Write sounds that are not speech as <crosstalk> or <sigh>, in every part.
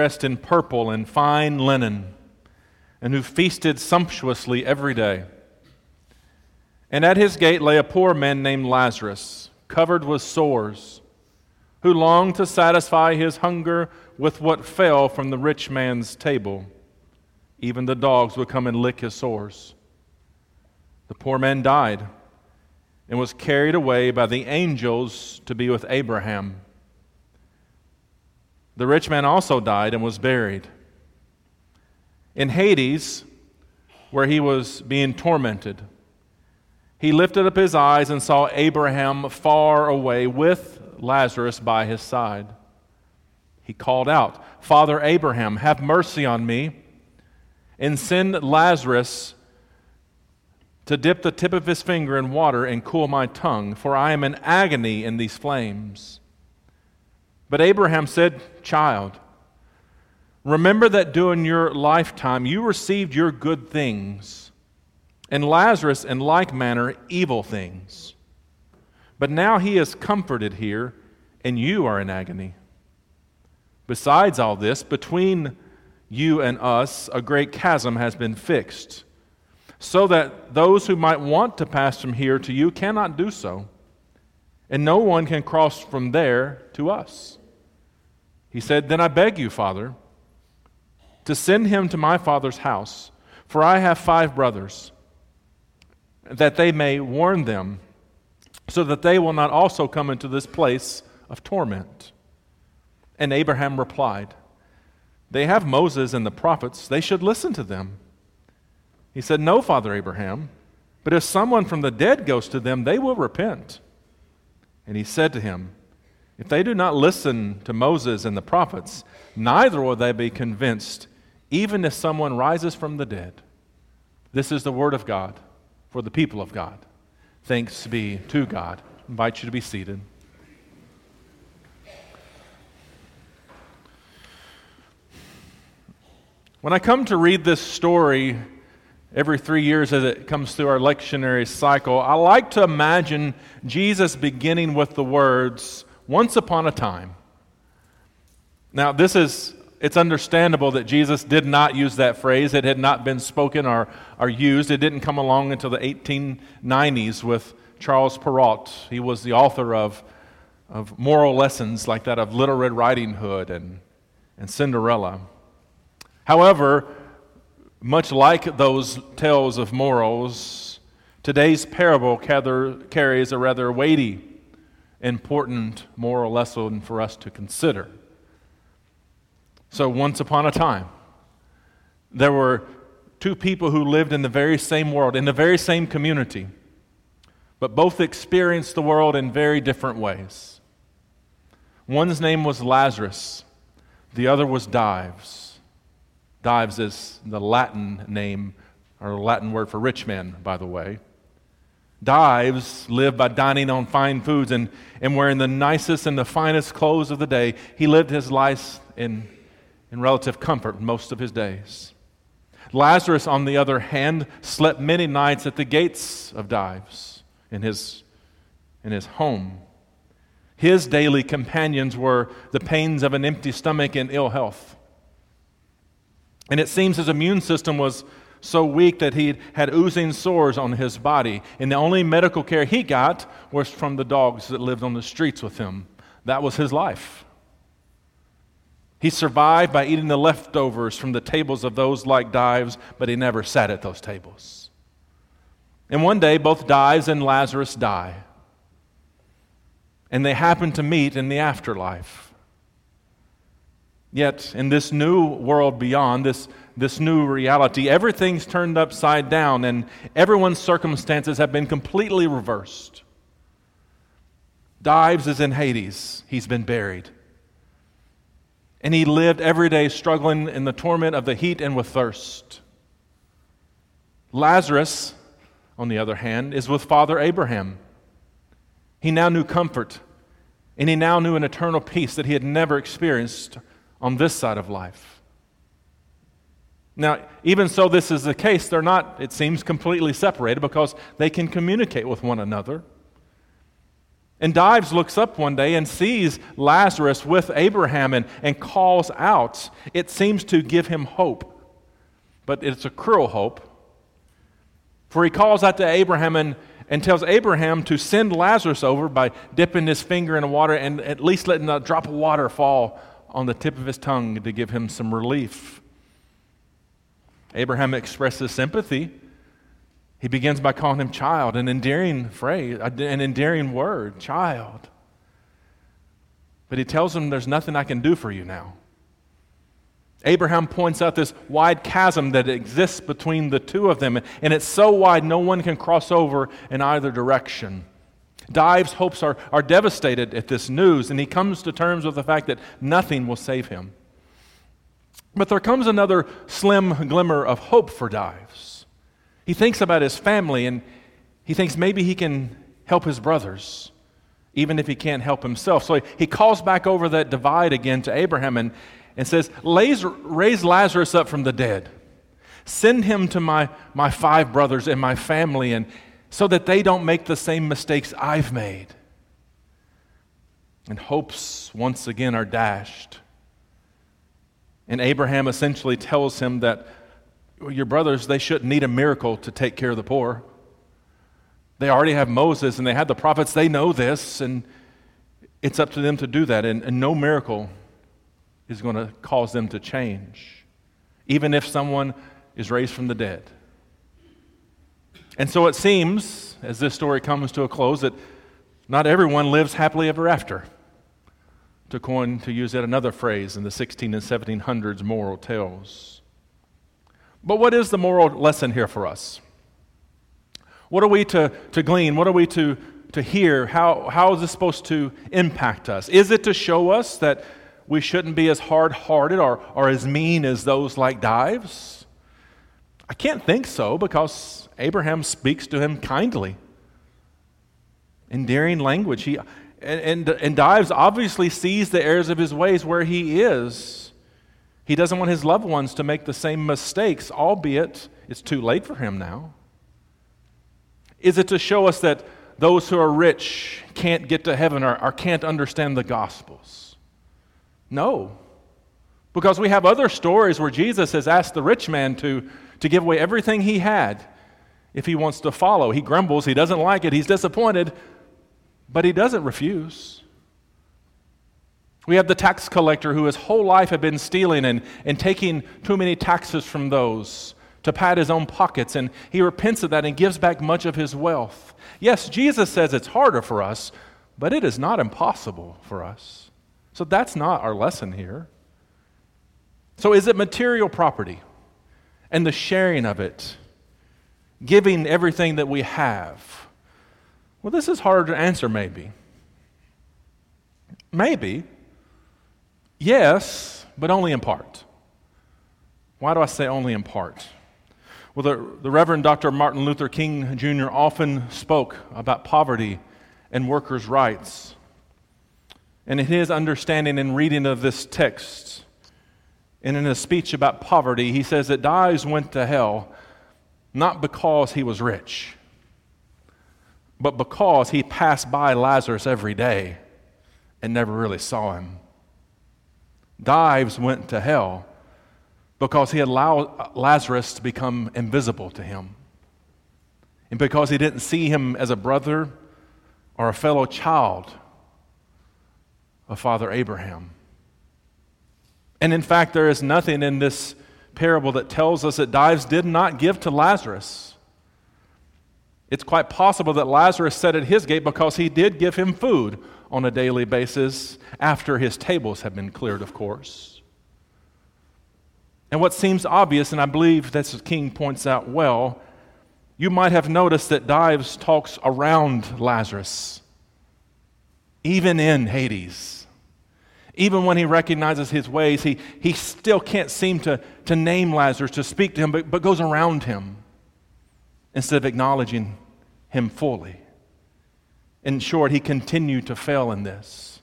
dressed in purple and fine linen, and who feasted sumptuously every day. And at his gate lay a poor man named Lazarus, covered with sores, who longed to satisfy his hunger with what fell from the rich man's table. Even the dogs would come and lick his sores. The poor man died and was carried away by the angels to be with Abraham. The rich man also died and was buried. In Hades, where he was being tormented, he lifted up his eyes and saw Abraham far away with Lazarus by his side. He called out, Father Abraham, have mercy on me, and send Lazarus to dip the tip of his finger in water and cool my tongue, for I am in agony in these flames. But Abraham said, Child, remember that during your lifetime you received your good things, and Lazarus in like manner evil things. But now he is comforted here, and you are in agony. Besides all this, between you and us, a great chasm has been fixed, so that those who might want to pass from here to you cannot do so, and no one can cross from there to us. He said, Then I beg you, Father, to send him to my father's house, for I have five brothers, that they may warn them, so that they will not also come into this place of torment. And Abraham replied, They have Moses and the prophets, they should listen to them. He said, No, Father Abraham, but if someone from the dead goes to them, they will repent. And he said to him, if they do not listen to Moses and the prophets, neither will they be convinced, even if someone rises from the dead. This is the word of God for the people of God. Thanks be to God. I invite you to be seated. When I come to read this story every three years as it comes through our lectionary cycle, I like to imagine Jesus beginning with the words, once upon a time. Now, this is, it's understandable that Jesus did not use that phrase. It had not been spoken or, or used. It didn't come along until the 1890s with Charles Perrault. He was the author of, of moral lessons like that of Little Red Riding Hood and, and Cinderella. However, much like those tales of morals, today's parable carries a rather weighty important moral lesson for us to consider. So, once upon a time, there were two people who lived in the very same world, in the very same community, but both experienced the world in very different ways. One's name was Lazarus, the other was Dives. Dives is the Latin name, or Latin word for rich man, by the way. Dives lived by dining on fine foods and, and wearing the nicest and the finest clothes of the day. He lived his life in, in relative comfort most of his days. Lazarus, on the other hand, slept many nights at the gates of Dives in his, in his home. His daily companions were the pains of an empty stomach and ill health. And it seems his immune system was so weak that he had oozing sores on his body. And the only medical care he got was from the dogs that lived on the streets with him. That was his life. He survived by eating the leftovers from the tables of those like Dives, but he never sat at those tables. And one day, both Dives and Lazarus die. And they happen to meet in the afterlife. Yet, in this new world beyond, this this new reality. Everything's turned upside down, and everyone's circumstances have been completely reversed. Dives is in Hades, he's been buried. And he lived every day struggling in the torment of the heat and with thirst. Lazarus, on the other hand, is with Father Abraham. He now knew comfort, and he now knew an eternal peace that he had never experienced on this side of life. Now, even so, this is the case, they're not, it seems, completely separated because they can communicate with one another. And Dives looks up one day and sees Lazarus with Abraham and, and calls out. It seems to give him hope, but it's a cruel hope. For he calls out to Abraham and, and tells Abraham to send Lazarus over by dipping his finger in water and at least letting a drop of water fall on the tip of his tongue to give him some relief. Abraham expresses sympathy he begins by calling him child, an endearing phrase, an endearing word, child. But he tells him, There's nothing I can do for you now. Abraham points out this wide chasm that exists between the two of them, and it's so wide no one can cross over in either direction. Dives' hopes are, are devastated at this news, and he comes to terms with the fact that nothing will save him. But there comes another slim glimmer of hope for Dives. He thinks about his family and he thinks maybe he can help his brothers, even if he can't help himself. So he calls back over that divide again to Abraham and, and says, Raise Lazarus up from the dead. Send him to my, my five brothers and my family, and so that they don't make the same mistakes I've made. And hopes once again are dashed. And Abraham essentially tells him that your brothers, they shouldn't need a miracle to take care of the poor. They already have Moses and they have the prophets. They know this, and it's up to them to do that. And, and no miracle is going to cause them to change, even if someone is raised from the dead. And so it seems, as this story comes to a close, that not everyone lives happily ever after. To coin, to use yet another phrase in the 16 and 1700s moral tales. But what is the moral lesson here for us? What are we to, to glean? What are we to, to hear? How, how is this supposed to impact us? Is it to show us that we shouldn't be as hard hearted or, or as mean as those like Dives? I can't think so because Abraham speaks to him kindly, endearing language. He, and, and, and Dives obviously sees the errors of his ways where he is. He doesn't want his loved ones to make the same mistakes, albeit it's too late for him now. Is it to show us that those who are rich can't get to heaven or, or can't understand the Gospels? No. Because we have other stories where Jesus has asked the rich man to, to give away everything he had if he wants to follow. He grumbles, he doesn't like it, he's disappointed, but he doesn't refuse. We have the tax collector who his whole life had been stealing and, and taking too many taxes from those to pad his own pockets, and he repents of that and gives back much of his wealth. Yes, Jesus says it's harder for us, but it is not impossible for us. So that's not our lesson here. So is it material property and the sharing of it, giving everything that we have? Well, this is hard to answer, maybe. Maybe. Yes, but only in part. Why do I say only in part? Well, the, the Reverend Dr. Martin Luther King Jr. often spoke about poverty and workers' rights. And in his understanding and reading of this text, and in a speech about poverty, he says that Dives went to hell not because he was rich, but because he passed by Lazarus every day and never really saw him. Dives went to hell because he allowed Lazarus to become invisible to him. And because he didn't see him as a brother or a fellow child of Father Abraham. And in fact, there is nothing in this parable that tells us that Dives did not give to Lazarus. It's quite possible that Lazarus sat at his gate because he did give him food on a daily basis after his tables have been cleared, of course. And what seems obvious, and I believe that's King points out well, you might have noticed that Dives talks around Lazarus, even in Hades. Even when he recognizes his ways, he, he still can't seem to, to name Lazarus, to speak to him, but, but goes around him instead of acknowledging him fully. In short, he continued to fail in this.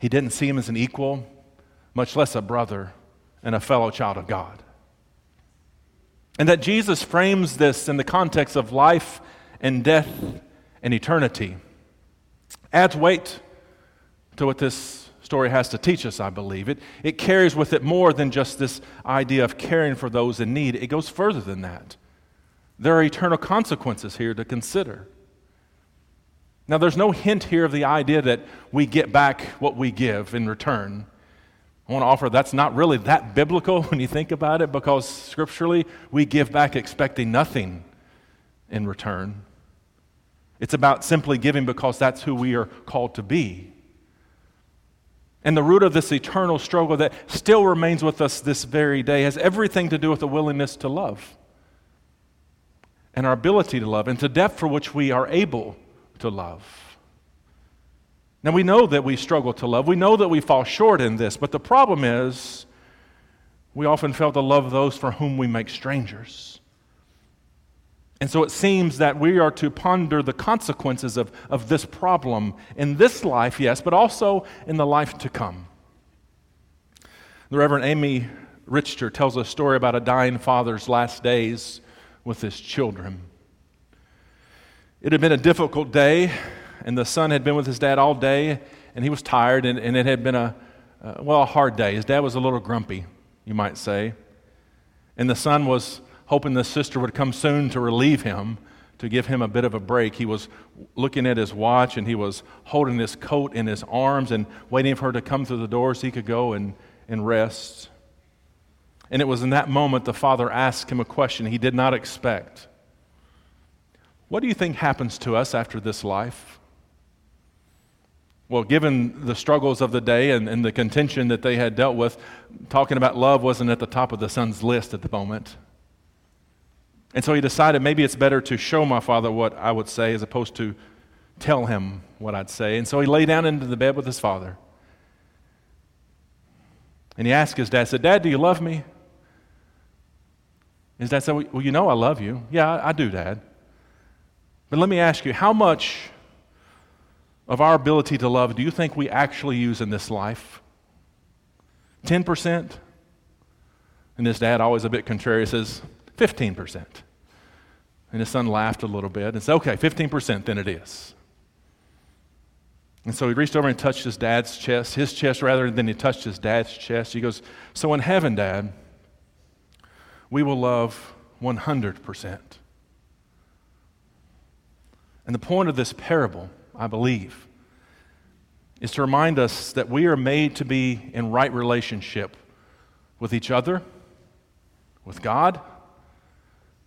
He didn't see him as an equal, much less a brother and a fellow child of God. And that Jesus frames this in the context of life and death and eternity. adds weight to what this story has to teach us, I believe. It, it carries with it more than just this idea of caring for those in need, it goes further than that. There are eternal consequences here to consider. Now, there's no hint here of the idea that we get back what we give in return. I want to offer that's not really that biblical <laughs> when you think about it because scripturally we give back expecting nothing in return. It's about simply giving because that's who we are called to be. And the root of this eternal struggle that still remains with us this very day has everything to do with the willingness to love and our ability to love and the depth for which we are able to love. Now, we know that we struggle to love. We know that we fall short in this, but the problem is we often fail to love those for whom we make strangers. And so it seems that we are to ponder the consequences of, of this problem in this life, yes, but also in the life to come. The Reverend Amy Richter tells a story about a dying father's last days with his children. It had been a difficult day, and the son had been with his dad all day, and he was tired, and, and it had been a, uh, well, a hard day. His dad was a little grumpy, you might say. And the son was hoping the sister would come soon to relieve him, to give him a bit of a break. He was looking at his watch and he was holding his coat in his arms and waiting for her to come through the door so he could go and, and rest. And it was in that moment the father asked him a question he did not expect. What do you think happens to us after this life? Well, given the struggles of the day and, and the contention that they had dealt with, talking about love wasn't at the top of the son's list at the moment. And so he decided maybe it's better to show my father what I would say as opposed to tell him what I'd say. And so he lay down into the bed with his father. And he asked his dad, said, Dad, do you love me? His dad said, Well, you know I love you. Yeah, I, do, Dad. But let me ask you, how much of our ability to love do you think we actually use in this life? 10%? And his dad, always a bit contrary, says, 15%. And his son laughed a little bit and said, Okay, 15%, then it is. And so he reached over and touched his dad's chest, his chest rather than he touched his dad's chest. He goes, So in heaven, Dad, we will love 100%. And the point of this parable, I believe, is to remind us that we are made to be in right relationship with each other, with God,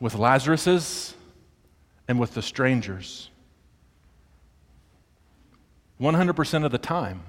with Lazarus's and with the strangers. 100% of the time.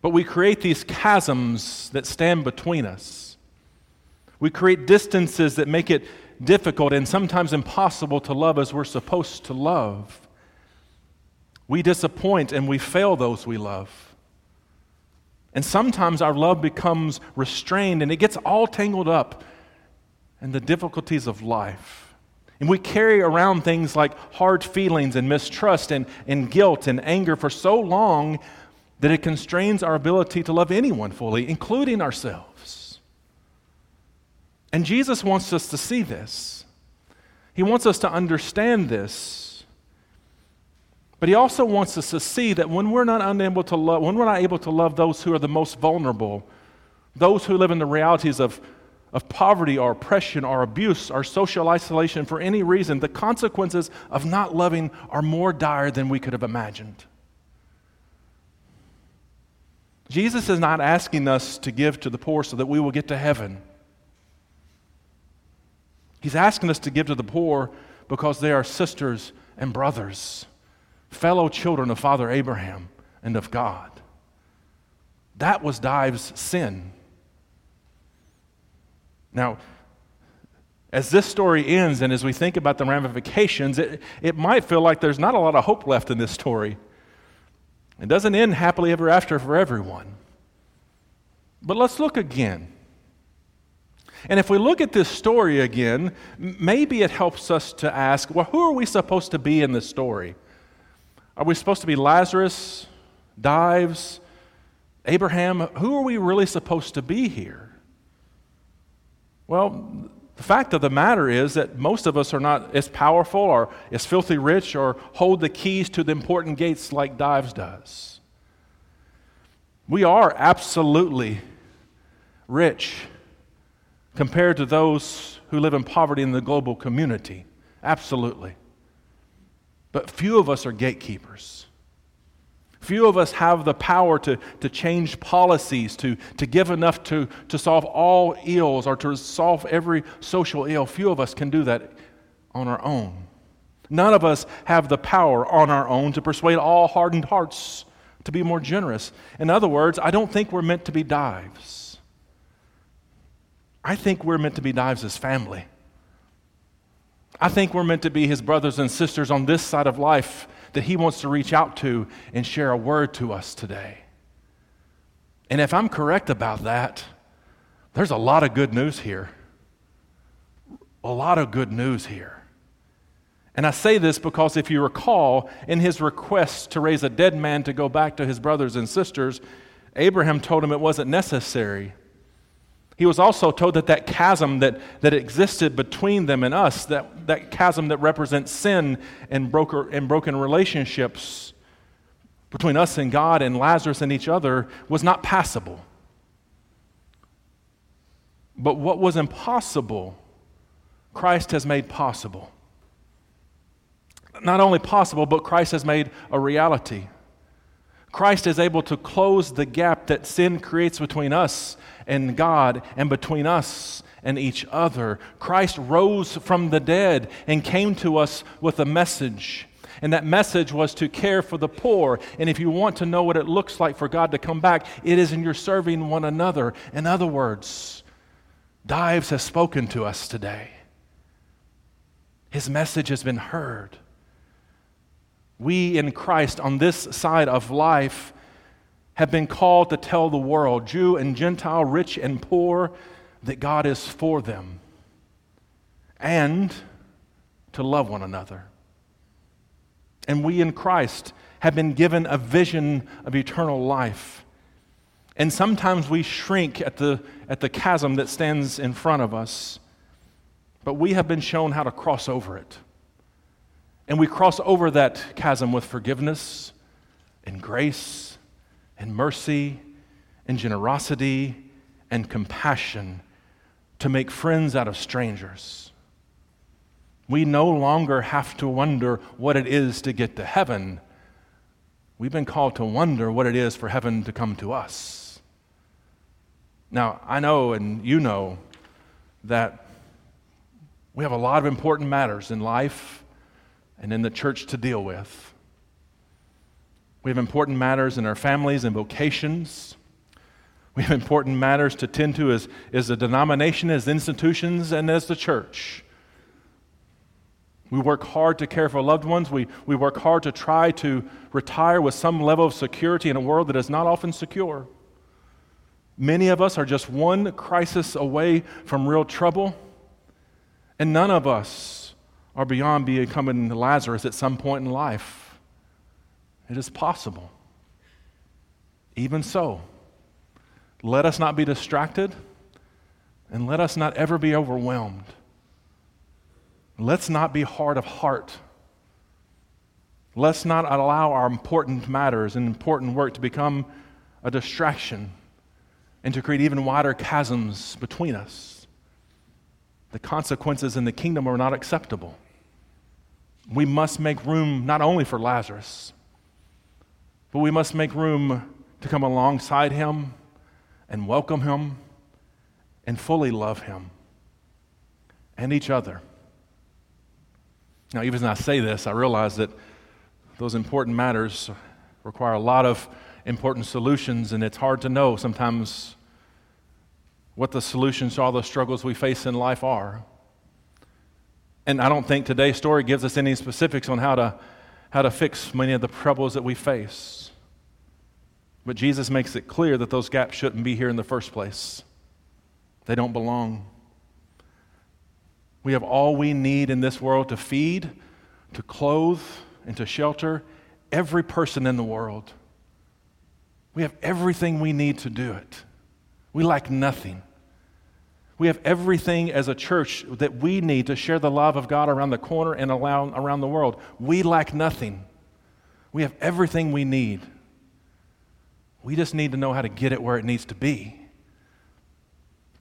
But we create these chasms that stand between us. We create distances that make it difficult and sometimes impossible to love as we're supposed to love. We disappoint and we fail those we love. And sometimes our love becomes restrained and it gets all tangled up and the difficulties of life. And we carry around things like hard feelings and mistrust and, and guilt and anger for so long that it constrains our ability to love anyone fully, including ourselves. And Jesus wants us to see this. He wants us to understand this. But he also wants us to see that when we're not unable to love, when we're not able to love those who are the most vulnerable, those who live in the realities of of poverty or oppression or abuse or social isolation for any reason, the consequences of not loving are more dire than we could have imagined. Jesus is not asking us to give to the poor so that we will get to heaven. He's asking us to give to the poor because they are sisters and brothers, fellow children of Father Abraham and of God. That was Dive's sin. Now, as this story ends and as we think about the ramifications, it, it might feel like there's not a lot of hope left in this story. It doesn't end happily ever after for everyone. But let's look again. And if we look at this story again, maybe it helps us to ask well, who are we supposed to be in this story? Are we supposed to be Lazarus, Dives, Abraham? Who are we really supposed to be here? Well, The fact of the matter is that most of us are not as powerful or as filthy rich or hold the keys to the important gates like Dives does. We are absolutely rich compared to those who live in poverty in the global community. Absolutely. But few of us are gatekeepers. Few of us have the power to, to change policies, to, to give enough to, to solve all ills or to solve every social ill. Few of us can do that on our own. None of us have the power on our own to persuade all hardened hearts to be more generous. In other words, I don't think we're meant to be dives. I think we're meant to be dives as family. I think we're meant to be his brothers and sisters on this side of life that he wants to reach out to and share a word to us today. And if I'm correct about that, there's a lot of good news here. A lot of good news here. And I say this because if you recall, in his request to raise a dead man to go back to his brothers and sisters, Abraham told him it wasn't necessary. He was also told that that chasm that, that existed between them and us, that, that chasm that represents sin and, broker, and broken relationships between us and God and Lazarus and each other, was not passable. But what was impossible, Christ has made possible. Not only possible, but Christ has made a reality. Christ is able to close the gap that sin creates between us and God and between us and each other. Christ rose from the dead and came to us with a message. And that message was to care for the poor. And if you want to know what it looks like for God to come back, it is in your serving one another. In other words, Dives has spoken to us today. His message has been heard. We in Christ on this side of life have been called to tell the world, Jew and Gentile, rich and poor, that God is for them and to love one another. And we in Christ have been given a vision of eternal life. And sometimes we shrink at the, at the chasm that stands in front of us, but we have been shown how to cross over it. And we cross over that chasm with forgiveness and grace and mercy and generosity and compassion to make friends out of strangers. We no longer have to wonder what it is to get to heaven. We've been called to wonder what it is for heaven to come to us. Now, I know and you know that we have a lot of important matters in life and in the church to deal with. We have important matters in our families and vocations. We have important matters to tend to as, as a denomination, as institutions, and as the church. We work hard to care for loved ones. We, we work hard to try to retire with some level of security in a world that is not often secure. Many of us are just one crisis away from real trouble, and none of us are beyond becoming Lazarus at some point in life. It is possible. Even so, let us not be distracted and let us not ever be overwhelmed. Let's not be hard of heart. Let's not allow our important matters and important work to become a distraction and to create even wider chasms between us. The consequences in the kingdom are not acceptable we must make room not only for Lazarus, but we must make room to come alongside him and welcome him and fully love him and each other. Now, even as I say this, I realize that those important matters require a lot of important solutions, and it's hard to know sometimes what the solutions to all the struggles we face in life are. And I don't think today's story gives us any specifics on how to, how to fix many of the troubles that we face. But Jesus makes it clear that those gaps shouldn't be here in the first place, they don't belong. We have all we need in this world to feed, to clothe, and to shelter every person in the world. We have everything we need to do it. We lack nothing. We have everything as a church that we need to share the love of God around the corner and around the world. We lack nothing. We have everything we need. We just need to know how to get it where it needs to be.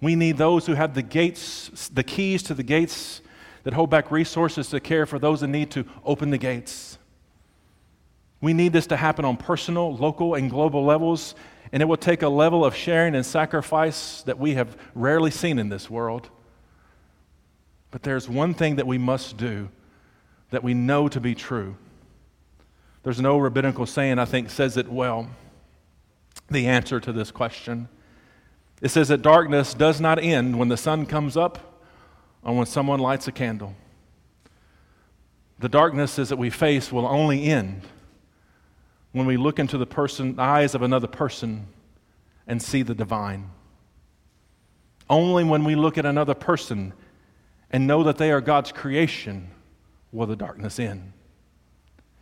We need those who have the gates, the keys to the gates that hold back resources to care for those in need to open the gates. We need this to happen on personal, local, and global levels, and it will take a level of sharing and sacrifice that we have rarely seen in this world. But there's one thing that we must do that we know to be true. There's old rabbinical saying, I think, says it well the answer to this question. It says that darkness does not end when the sun comes up or when someone lights a candle. The darknesses that we face will only end when we look into the person, eyes of another person and see the divine. Only when we look at another person and know that they are God's creation will the darkness end.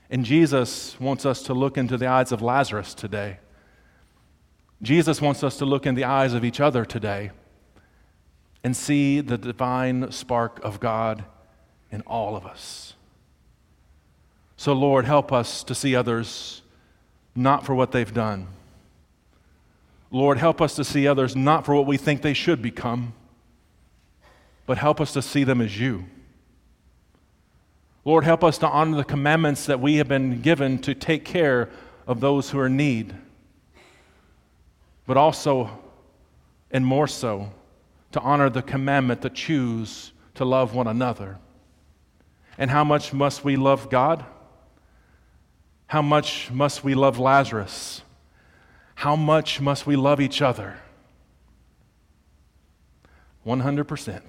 And Jesus wants us to look into the eyes of Lazarus today. Jesus wants us to look in the eyes of each other today and see the divine spark of God in all of us. So, Lord, help us to see others not for what they've done. Lord, help us to see others not for what we think they should become, but help us to see them as you. Lord, help us to honor the commandments that we have been given to take care of those who are in need, but also, and more so, to honor the commandment to choose to love one another. And how much must we love God? How much must we love Lazarus? How much must we love each other? 100%.